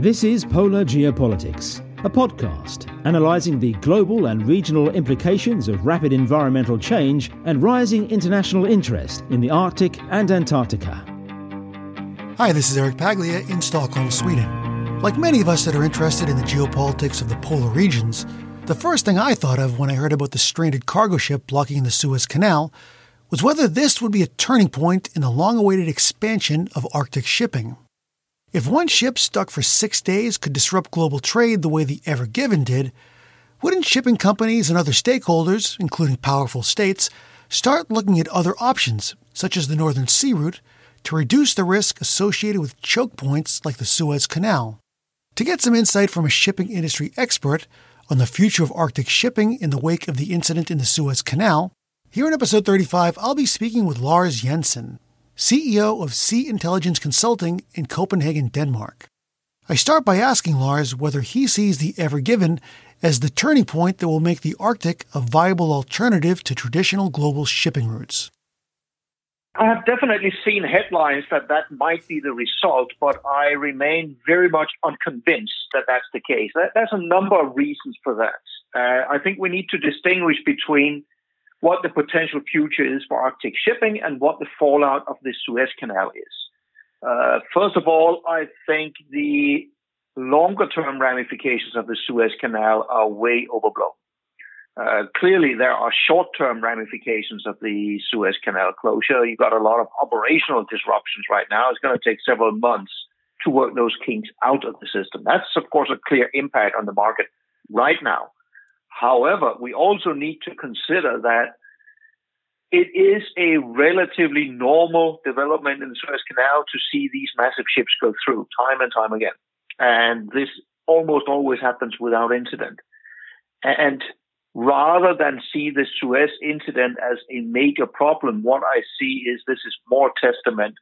This is Polar Geopolitics, a podcast analysing the global and regional implications of rapid environmental change and rising international interest in the Arctic and Antarctica. Hi, this is Eric Paglia in Stockholm, Sweden. Like many of us that are interested in the geopolitics of the polar regions, the first thing I thought of when I heard about the stranded cargo ship blocking the Suez Canal was whether this would be a turning point in the long awaited expansion of Arctic shipping. If one ship stuck for six days could disrupt global trade the way the Ever Given did, wouldn't shipping companies and other stakeholders, including powerful states, start looking at other options, such as the Northern Sea Route, to reduce the risk associated with choke points like the Suez Canal? To get some insight from a shipping industry expert on the future of Arctic shipping in the wake of the incident in the Suez Canal, here in episode 35, I'll be speaking with Lars Jensen, CEO of Sea Intelligence Consulting in Copenhagen, Denmark. I start by asking Lars whether he sees the Ever Given as the turning point that will make the Arctic a viable alternative to traditional global shipping routes. I have definitely seen headlines that that might be the result, but I remain very much unconvinced that that's the case. There's a number of reasons for that. Uh, I think we need to distinguish between what the potential future is for Arctic shipping and what the fallout of the Suez Canal is. Uh, first of all, I think the longer term ramifications of the Suez Canal are way overblown. Uh, clearly, there are short term ramifications of the Suez Canal closure. You've got a lot of operational disruptions right now. It's going to take several months to work those kinks out of the system. That's, of course, a clear impact on the market right now. However, we also need to consider that it is a relatively normal development in the Suez Canal to see these massive ships go through time and time again. And this almost always happens without incident. And rather than see the Suez incident as a major problem, what I see is this is more testament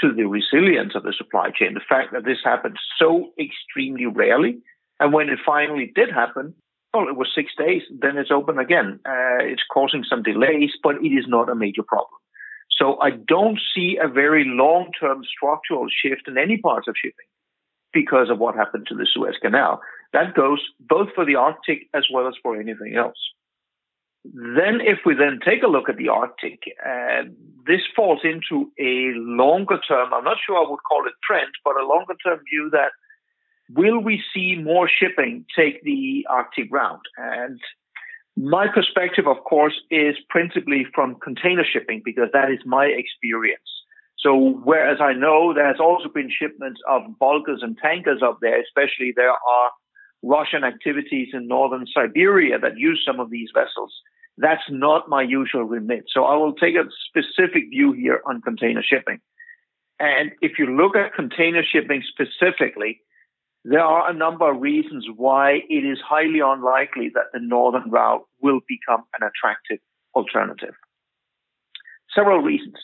to the resilience of the supply chain. The fact that this happened so extremely rarely. And when it finally did happen, well, it was six days, then it's open again. Uh, it's causing some delays, but it is not a major problem. So I don't see a very long term structural shift in any parts of shipping because of what happened to the Suez Canal. That goes both for the Arctic as well as for anything else. Then, if we then take a look at the Arctic, uh, this falls into a longer term, I'm not sure I would call it trend, but a longer term view that will we see more shipping take the Arctic route? And my perspective, of course, is principally from container shipping because that is my experience. So whereas I know there's also been shipments of bulkers and tankers up there, especially there are Russian activities in northern Siberia that use some of these vessels. That's not my usual remit. So I will take a specific view here on container shipping. And if you look at container shipping specifically, there are a number of reasons why it is highly unlikely that the northern route will become an attractive alternative. Several reasons.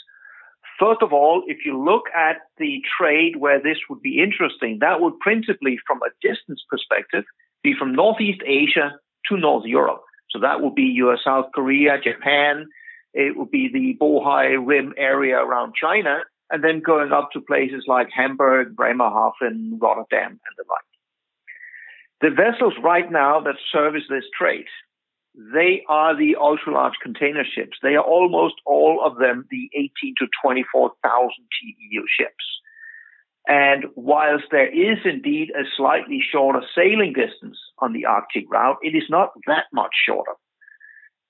First of all, if you look at the trade where this would be interesting, that would principally, from a distance perspective, be from Northeast Asia to North Europe. So that would be your South Korea, Japan. It would be the Bohai Rim area around China and then going up to places like Hamburg, Bremerhaven, Rotterdam, and the like. The vessels right now that service this trade, they are the ultra large container ships. They are almost all of them the 18 to 24,000 TEU ships. And whilst there is indeed a slightly shorter sailing distance on the Arctic route, it is not that much shorter.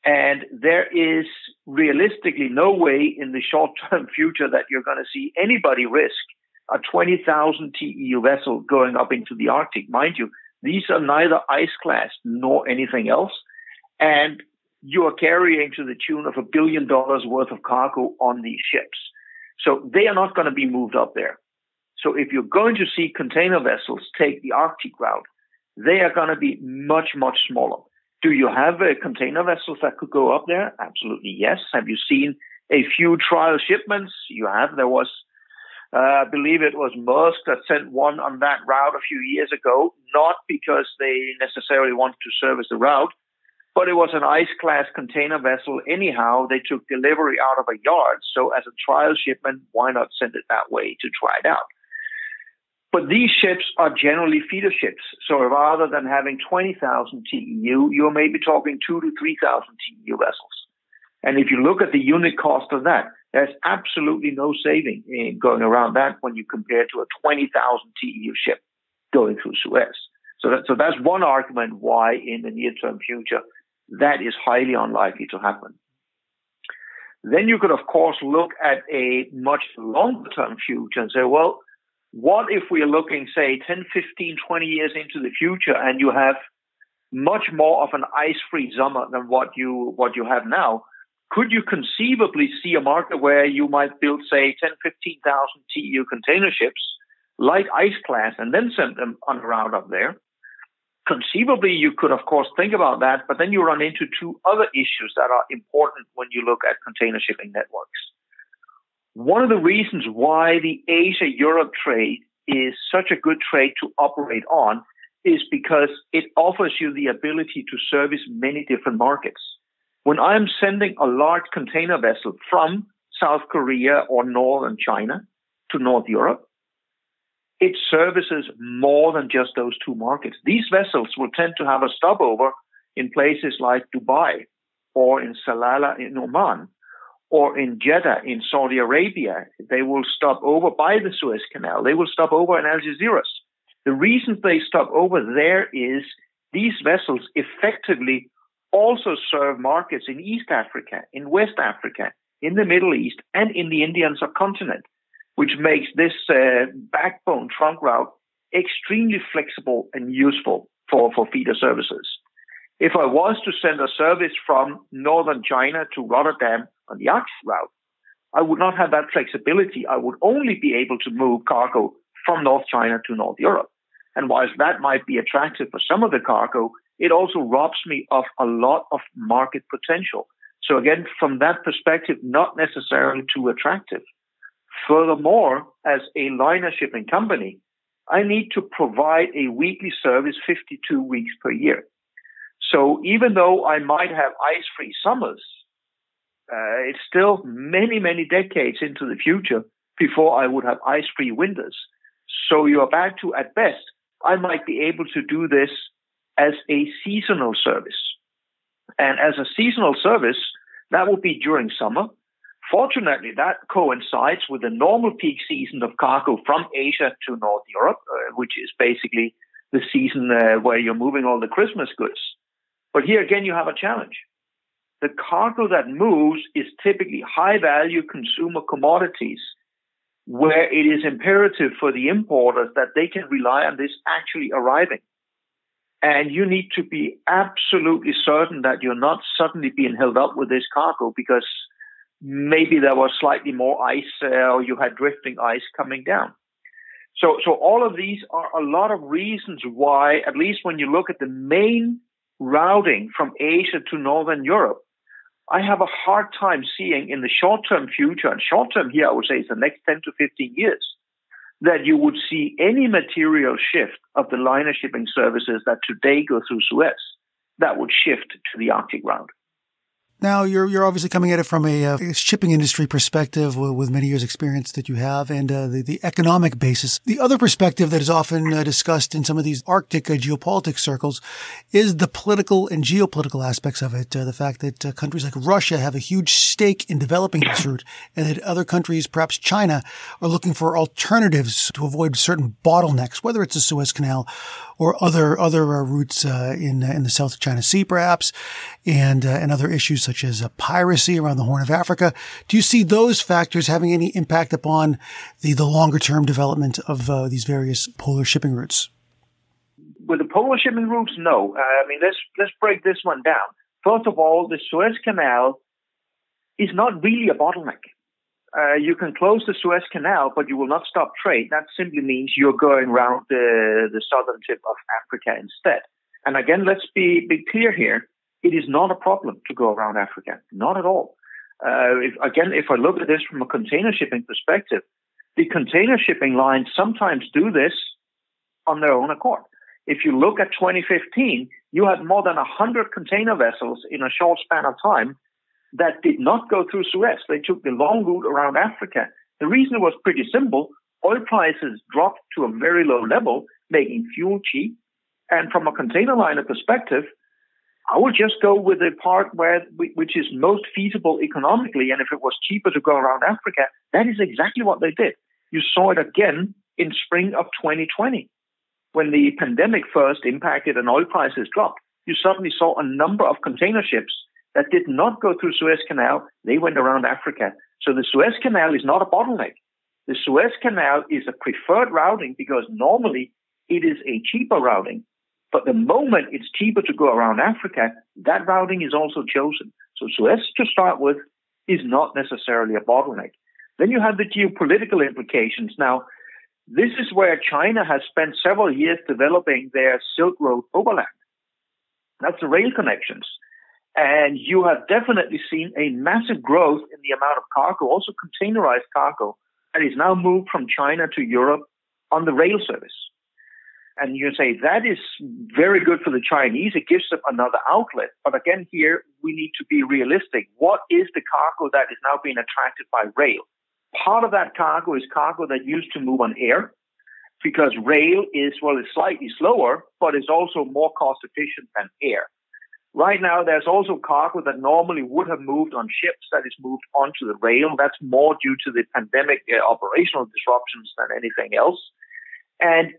And there is realistically no way in the short term future that you're going to see anybody risk a 20,000 TEU vessel going up into the Arctic. Mind you, these are neither ice class nor anything else. And you are carrying to the tune of a billion dollars worth of cargo on these ships. So they are not going to be moved up there. So if you're going to see container vessels take the Arctic route, they are going to be much, much smaller. Do you have uh, container vessels that could go up there? Absolutely, yes. Have you seen a few trial shipments? You have. There was, uh, I believe it was Maersk that sent one on that route a few years ago, not because they necessarily wanted to service the route, but it was an ice class container vessel. Anyhow, they took delivery out of a yard. So as a trial shipment, why not send it that way to try it out? But these ships are generally feeder ships. So rather than having 20,000 TEU, you're maybe talking two to 3,000 TEU vessels. And if you look at the unit cost of that, there's absolutely no saving in going around that when you compare to a 20,000 TEU ship going through Suez. So, that, so that's one argument why in the near term future that is highly unlikely to happen. Then you could, of course, look at a much longer term future and say, well, what if we are looking, say, 10, 15, 20 years into the future and you have much more of an ice free summer than what you, what you have now? Could you conceivably see a market where you might build, say, 10, 15,000 TEU container ships, like ice class, and then send them on a route up there? Conceivably, you could, of course, think about that, but then you run into two other issues that are important when you look at container shipping networks. One of the reasons why the Asia Europe trade is such a good trade to operate on is because it offers you the ability to service many different markets. When I'm sending a large container vessel from South Korea or Northern China to North Europe, it services more than just those two markets. These vessels will tend to have a stopover in places like Dubai or in Salalah in Oman or in Jeddah in Saudi Arabia. They will stop over by the Suez Canal. They will stop over in Algeciras. The reason they stop over there is these vessels effectively also serve markets in East Africa, in West Africa, in the Middle East, and in the Indian subcontinent which makes this uh, backbone trunk route extremely flexible and useful for, for feeder services. If I was to send a service from northern China to Rotterdam on the Arctic route, I would not have that flexibility. I would only be able to move cargo from North China to North Europe. And whilst that might be attractive for some of the cargo, it also robs me of a lot of market potential. So again, from that perspective, not necessarily too attractive. Furthermore, as a liner shipping company, I need to provide a weekly service 52 weeks per year. So even though I might have ice free summers, uh, it's still many, many decades into the future before I would have ice free winters. So you're back to, at best, I might be able to do this as a seasonal service. And as a seasonal service, that would be during summer. Fortunately, that coincides with the normal peak season of cargo from Asia to North Europe, uh, which is basically the season uh, where you're moving all the Christmas goods. But here again, you have a challenge. The cargo that moves is typically high value consumer commodities where it is imperative for the importers that they can rely on this actually arriving. And you need to be absolutely certain that you're not suddenly being held up with this cargo because maybe there was slightly more ice uh, or you had drifting ice coming down. So, so all of these are a lot of reasons why, at least when you look at the main routing from Asia to Northern Europe, I have a hard time seeing in the short term future, and short term here I would say is the next 10 to 15 years, that you would see any material shift of the liner shipping services that today go through Suez that would shift to the Arctic route. Now, you're you're obviously coming at it from a, uh, shipping industry perspective with, with, many years' experience that you have, and uh, the, the economic basis. The other perspective that is often uh, discussed in some of these Arctic uh, geopolitics circles is the political and geopolitical aspects of it. Uh, the fact that countries like Russia have a huge stake in developing this route, and that other countries, perhaps China, are looking for alternatives to avoid certain bottlenecks, whether it's the Suez Canal or other other routes in in the South China Sea, perhaps, and and other issues such as piracy around the Horn of Africa. Do you see those factors having any impact upon the, the longer term development of uh, these various polar shipping routes? With the polar shipping routes, no. I mean, let's let's break this one down. First of all, the Suez Canal is not really a bottleneck. Uh, you can close the Suez Canal, but you will not stop trade. That simply means you're going around the, the southern tip of Africa instead. And again, let's be, be clear here. It is not a problem to go around Africa, not at all. Uh, if, again, if I look at this from a container shipping perspective, the container shipping lines sometimes do this on their own accord. If you look at 2015, you had more than 100 container vessels in a short span of time that did not go through Suez. They took the long route around Africa. The reason was pretty simple. oil prices dropped to a very low level, making fuel cheap. And from a container liner perspective, I would just go with the part where which is most feasible economically. And if it was cheaper to go around Africa, that is exactly what they did. You saw it again in spring of 2020 when the pandemic first impacted and oil prices dropped. You suddenly saw a number of container ships that did not go through Suez Canal. They went around Africa. So the Suez Canal is not a bottleneck. The Suez Canal is a preferred routing because normally it is a cheaper routing. But the moment it's cheaper to go around Africa, that routing is also chosen. So Suez to start with is not necessarily a bottleneck. Then you have the geopolitical implications. Now, this is where China has spent several years developing their Silk Road overland. That's the rail connections. And you have definitely seen a massive growth in the amount of cargo, also containerized cargo, that is now moved from China to Europe on the rail service. And you say that is very good for the Chinese. It gives them another outlet. But again, here we need to be realistic. What is the cargo that is now being attracted by rail? Part of that cargo is cargo that used to move on air because rail is, well, it's slightly slower, but it's also more cost efficient than air. Right now, there's also cargo that normally would have moved on ships that is moved onto the rail. That's more due to the pandemic uh, operational disruptions than anything else. And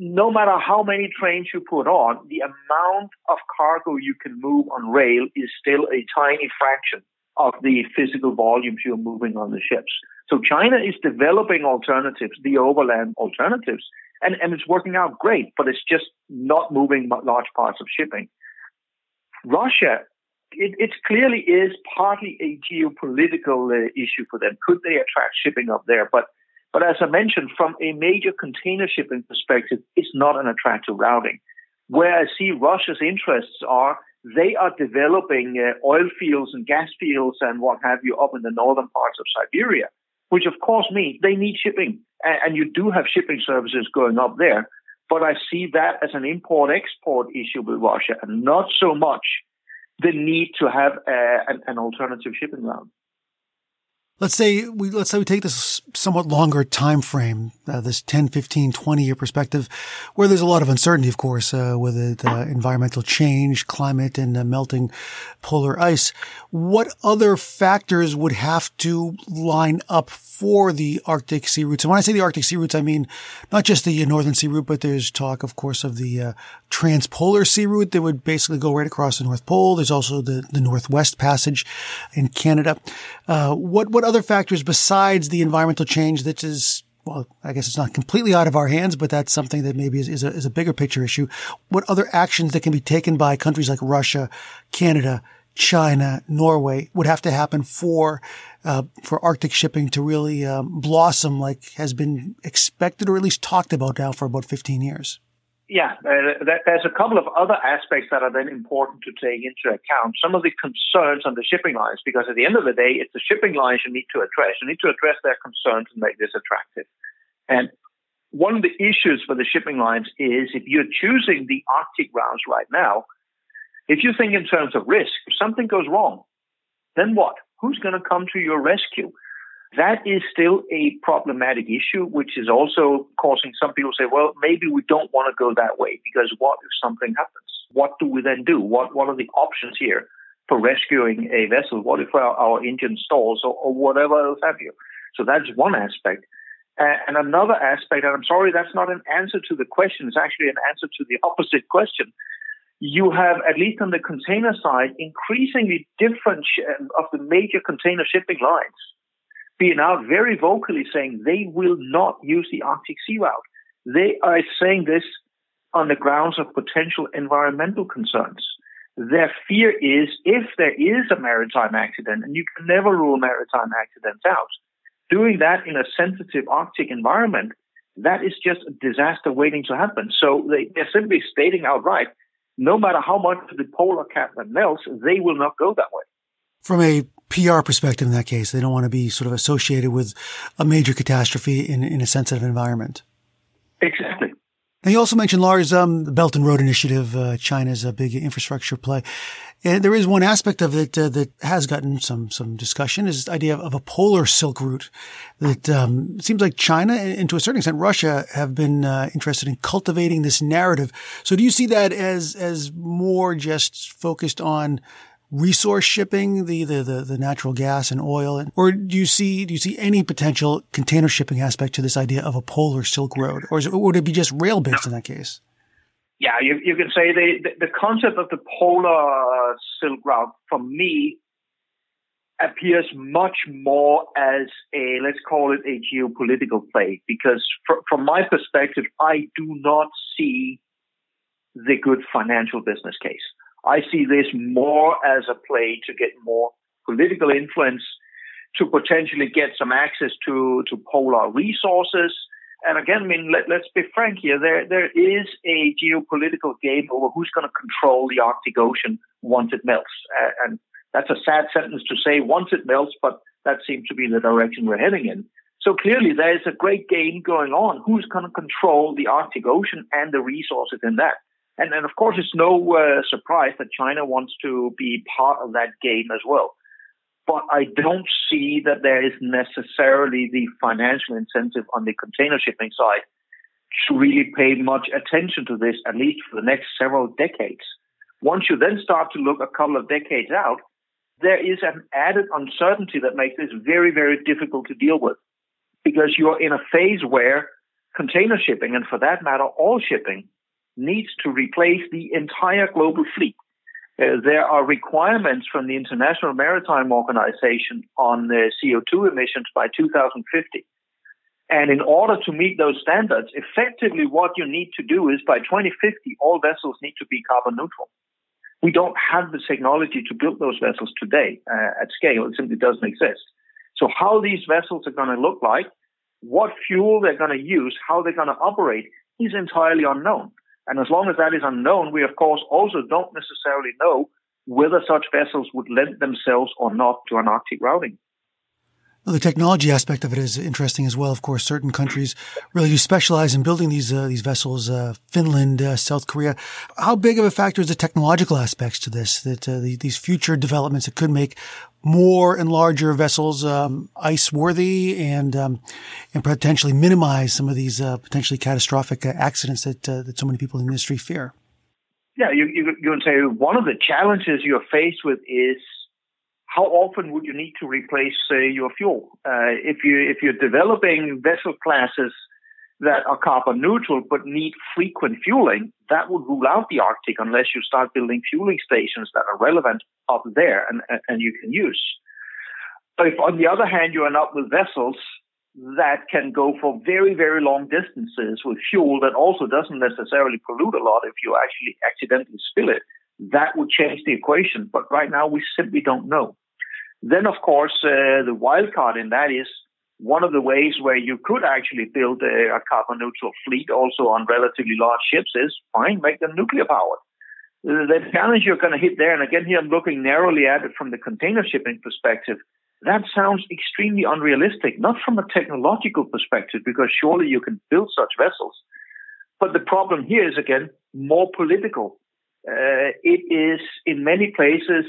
no matter how many trains you put on, the amount of cargo you can move on rail is still a tiny fraction of the physical volumes you're moving on the ships. So China is developing alternatives, the overland alternatives, and, and it's working out great, but it's just not moving large parts of shipping. Russia, it, it clearly is partly a geopolitical uh, issue for them. Could they attract shipping up there? But but as I mentioned, from a major container shipping perspective, it's not an attractive routing. Where I see Russia's interests are, they are developing uh, oil fields and gas fields and what have you up in the northern parts of Siberia, which of course means they need shipping. And, you do have shipping services going up there. But I see that as an import export issue with Russia and not so much the need to have uh, an, an alternative shipping route let's say we let's say we take this somewhat longer time frame, uh, this 10, 15, 20 year perspective, where there's a lot of uncertainty, of course, uh, with it, uh, environmental change, climate, and melting polar ice. What other factors would have to line up for the Arctic sea routes? And when I say the Arctic sea routes, I mean not just the northern sea route, but there's talk, of course, of the uh, transpolar sea route that would basically go right across the North Pole. There's also the, the Northwest Passage in Canada. Uh, what what other factors besides the environmental change that is well, I guess it's not completely out of our hands, but that's something that maybe is, is, a, is a bigger picture issue. What other actions that can be taken by countries like Russia, Canada, China, Norway would have to happen for uh, for Arctic shipping to really um, blossom, like has been expected or at least talked about now for about 15 years? Yeah, uh, there's a couple of other aspects that are then important to take into account. Some of the concerns on the shipping lines, because at the end of the day, it's the shipping lines you need to address. You need to address their concerns and make this attractive. And one of the issues for the shipping lines is if you're choosing the Arctic routes right now, if you think in terms of risk, if something goes wrong, then what? Who's going to come to your rescue? That is still a problematic issue, which is also causing some people to say, well, maybe we don't want to go that way because what if something happens? What do we then do? What, what are the options here for rescuing a vessel? What if our, our engine stalls or, or whatever else have you? So that's one aspect. Uh, and another aspect, and I'm sorry, that's not an answer to the question. It's actually an answer to the opposite question. You have, at least on the container side, increasingly different sh- of the major container shipping lines been out very vocally saying they will not use the Arctic Sea route. They are saying this on the grounds of potential environmental concerns. Their fear is if there is a maritime accident, and you can never rule maritime accidents out, doing that in a sensitive Arctic environment, that is just a disaster waiting to happen. So they, they're simply stating outright, no matter how much the polar cap melts, they will not go that way. From a PR perspective in that case. They don't want to be sort of associated with a major catastrophe in, in a sensitive environment. Exactly. Now, you also mentioned, Lars, um, the Belt and Road Initiative, uh, China's a big infrastructure play. And there is one aspect of it uh, that has gotten some some discussion is idea of, of a polar silk route. That um, seems like China and to a certain extent Russia have been uh, interested in cultivating this narrative. So do you see that as as more just focused on resource shipping, the, the, the, the, natural gas and oil? Or do you see, do you see any potential container shipping aspect to this idea of a polar Silk Road? Or, it, would it be just rail based in that case? Yeah, you, you can say the, the, the concept of the polar Silk Route, for me, appears much more as a, let's call it a geopolitical play, because fr- from my perspective, I do not see the good financial business case. I see this more as a play to get more political influence, to potentially get some access to, to polar resources. And again, I mean, let, us be frank here. There, there is a geopolitical game over who's going to control the Arctic Ocean once it melts. And that's a sad sentence to say once it melts, but that seems to be the direction we're heading in. So clearly there's a great game going on. Who's going to control the Arctic Ocean and the resources in that? And, and of course, it's no uh, surprise that China wants to be part of that game as well. But I don't see that there is necessarily the financial incentive on the container shipping side to really pay much attention to this, at least for the next several decades. Once you then start to look a couple of decades out, there is an added uncertainty that makes this very, very difficult to deal with because you're in a phase where container shipping, and for that matter, all shipping, needs to replace the entire global fleet. Uh, there are requirements from the International Maritime Organization on uh, CO2 emissions by 2050. And in order to meet those standards, effectively what you need to do is by 2050, all vessels need to be carbon neutral. We don't have the technology to build those vessels today uh, at scale. It simply doesn't exist. So how these vessels are going to look like, what fuel they're going to use, how they're going to operate is entirely unknown. And as long as that is unknown, we of course also don't necessarily know whether such vessels would lend themselves or not to an Arctic routing. Well, the technology aspect of it is interesting as well. Of course, certain countries really do specialize in building these uh, these vessels. Uh, Finland, uh, South Korea. How big of a factor is the technological aspects to this? That uh, the, these future developments that could make more and larger vessels um, ice worthy and um, and potentially minimize some of these uh, potentially catastrophic uh, accidents that that so many people in the industry fear. Yeah, you you, you can say one of the challenges you're faced with is how often would you need to replace uh, your fuel? Uh, if you if you're developing vessel classes that are carbon neutral but need frequent fueling, that would rule out the Arctic unless you start building fueling stations that are relevant up there and and you can use. But if on the other hand you end up with vessels that can go for very very long distances with fuel that also doesn't necessarily pollute a lot if you actually accidentally spill it, that would change the equation. But right now we simply don't know. Then, of course, uh, the wild card in that is one of the ways where you could actually build a, a carbon neutral fleet also on relatively large ships is fine, make them nuclear powered. The challenge you're going to hit there, and again, here I'm looking narrowly at it from the container shipping perspective, that sounds extremely unrealistic, not from a technological perspective, because surely you can build such vessels. But the problem here is, again, more political. Uh, it is in many places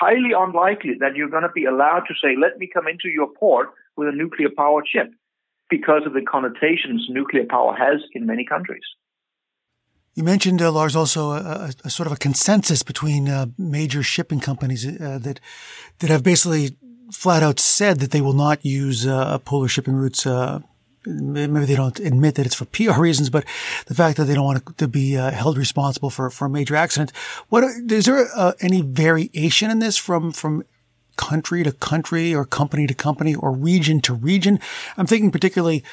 highly unlikely that you're going to be allowed to say, let me come into your port with a nuclear powered ship because of the connotations nuclear power has in many countries. You mentioned, uh, Lars, also a, a, a, sort of a consensus between uh, major shipping companies uh, that that have basically flat out said that they will not use uh, polar shipping routes uh, maybe they don't admit that it's for PR reasons, but the fact that they don't want to be uh, held responsible for, for a major accident. What is there any variation in this from from country to country or company to company or region to region? I'm thinking particularly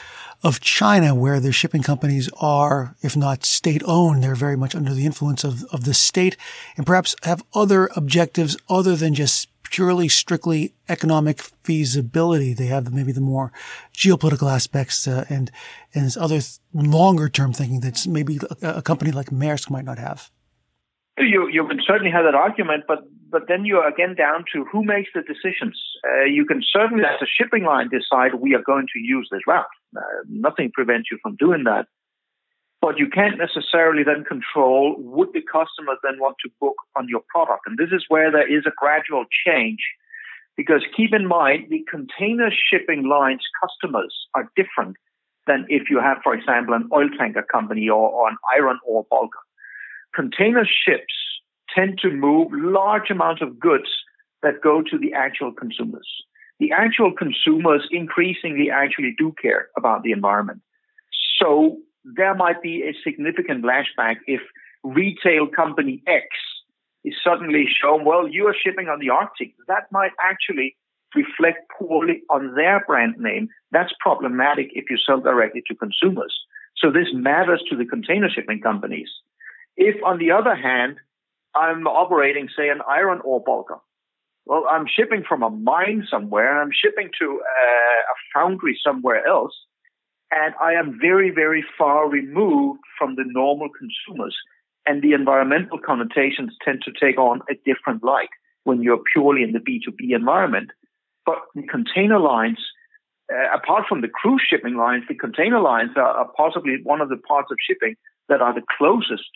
of China, where their shipping companies are, if not state owned, they're very much under the influence of, of the state and perhaps have other objectives other than just purely, strictly economic feasibility. They have maybe the more geopolitical aspects uh, and and this other th- longer term thinking that maybe a, a, company like Maersk might not have. You you can certainly have that argument, but but then you're again down to who makes the decisions. Uh, you can certainly, as a shipping line, decide we are going to use this route. Uh, nothing prevents you from doing that. but you can't necessarily then control would the customer then want to book on your product. And this is where there is a gradual change because keep in mind the container shipping lines customers are different than if you have, for example, an oil tanker company or, or an iron ore bulker. Container ships tend to move large amounts of goods that go to the actual consumers. The actual consumers increasingly actually do care about the environment. So there might be a significant lashback if retail company X is suddenly shown, well, you are shipping on the Arctic. That might actually reflect poorly on their brand name. That's problematic if you sell directly to consumers. So this matters to the container shipping companies. If, on the other hand, I'm operating, say, an iron ore bulker, well, I'm shipping from a mine somewhere, and I'm shipping to a, a foundry somewhere else, and I am very, very far removed from the normal consumers. And the environmental connotations tend to take on a different light when you're purely in the B2B environment. But the container lines, uh, apart from the cruise shipping lines, the container lines are, are possibly one of the parts of shipping that are the closest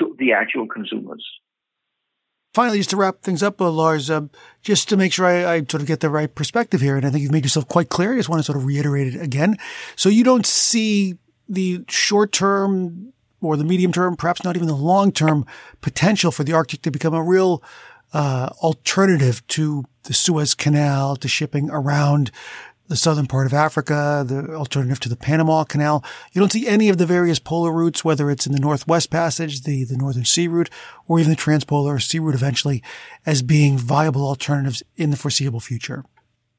to the actual consumers. Finally, just to wrap things up, uh, Lars, uh, just to make sure I, I, sort of get the right perspective here, and I think you've made yourself quite clear. I just want to sort of reiterate it again. So you don't see the short term or the medium term, perhaps not even the long term potential for the Arctic to become a real uh, alternative to the Suez Canal, to shipping around the southern part of Africa, the alternative to the Panama Canal. You don't see any of the various polar routes, whether it's in the Northwest Passage, the, the Northern Sea Route, or even the Transpolar Sea Route eventually, as being viable alternatives in the foreseeable future.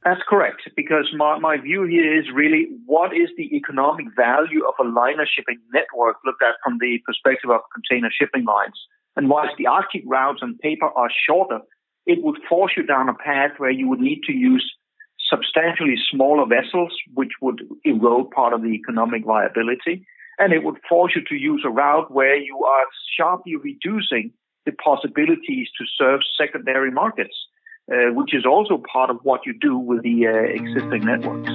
That's correct, because my, my view here is really what is the economic value of a liner shipping network looked at from the perspective of container shipping lines. And whilst the Arctic routes on paper are shorter, it would force you down a path where you would need to use substantially smaller vessels, which would erode part of the economic viability. And it would force you to use a route where you are sharply reducing the possibilities to serve secondary markets, uh, which is also part of what you do with the uh, existing networks.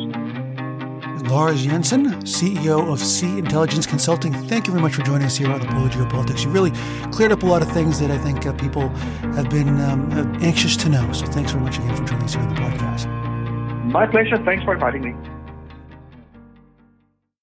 Lars Jensen, CEO of Sea Intelligence Consulting. Thank you very much for joining us here on the Polar Geopolitics. You really cleared up a lot of things that I think uh, people have been um, anxious to know. So thanks very much again for joining us here on the podcast. My pleasure. Thanks for inviting me.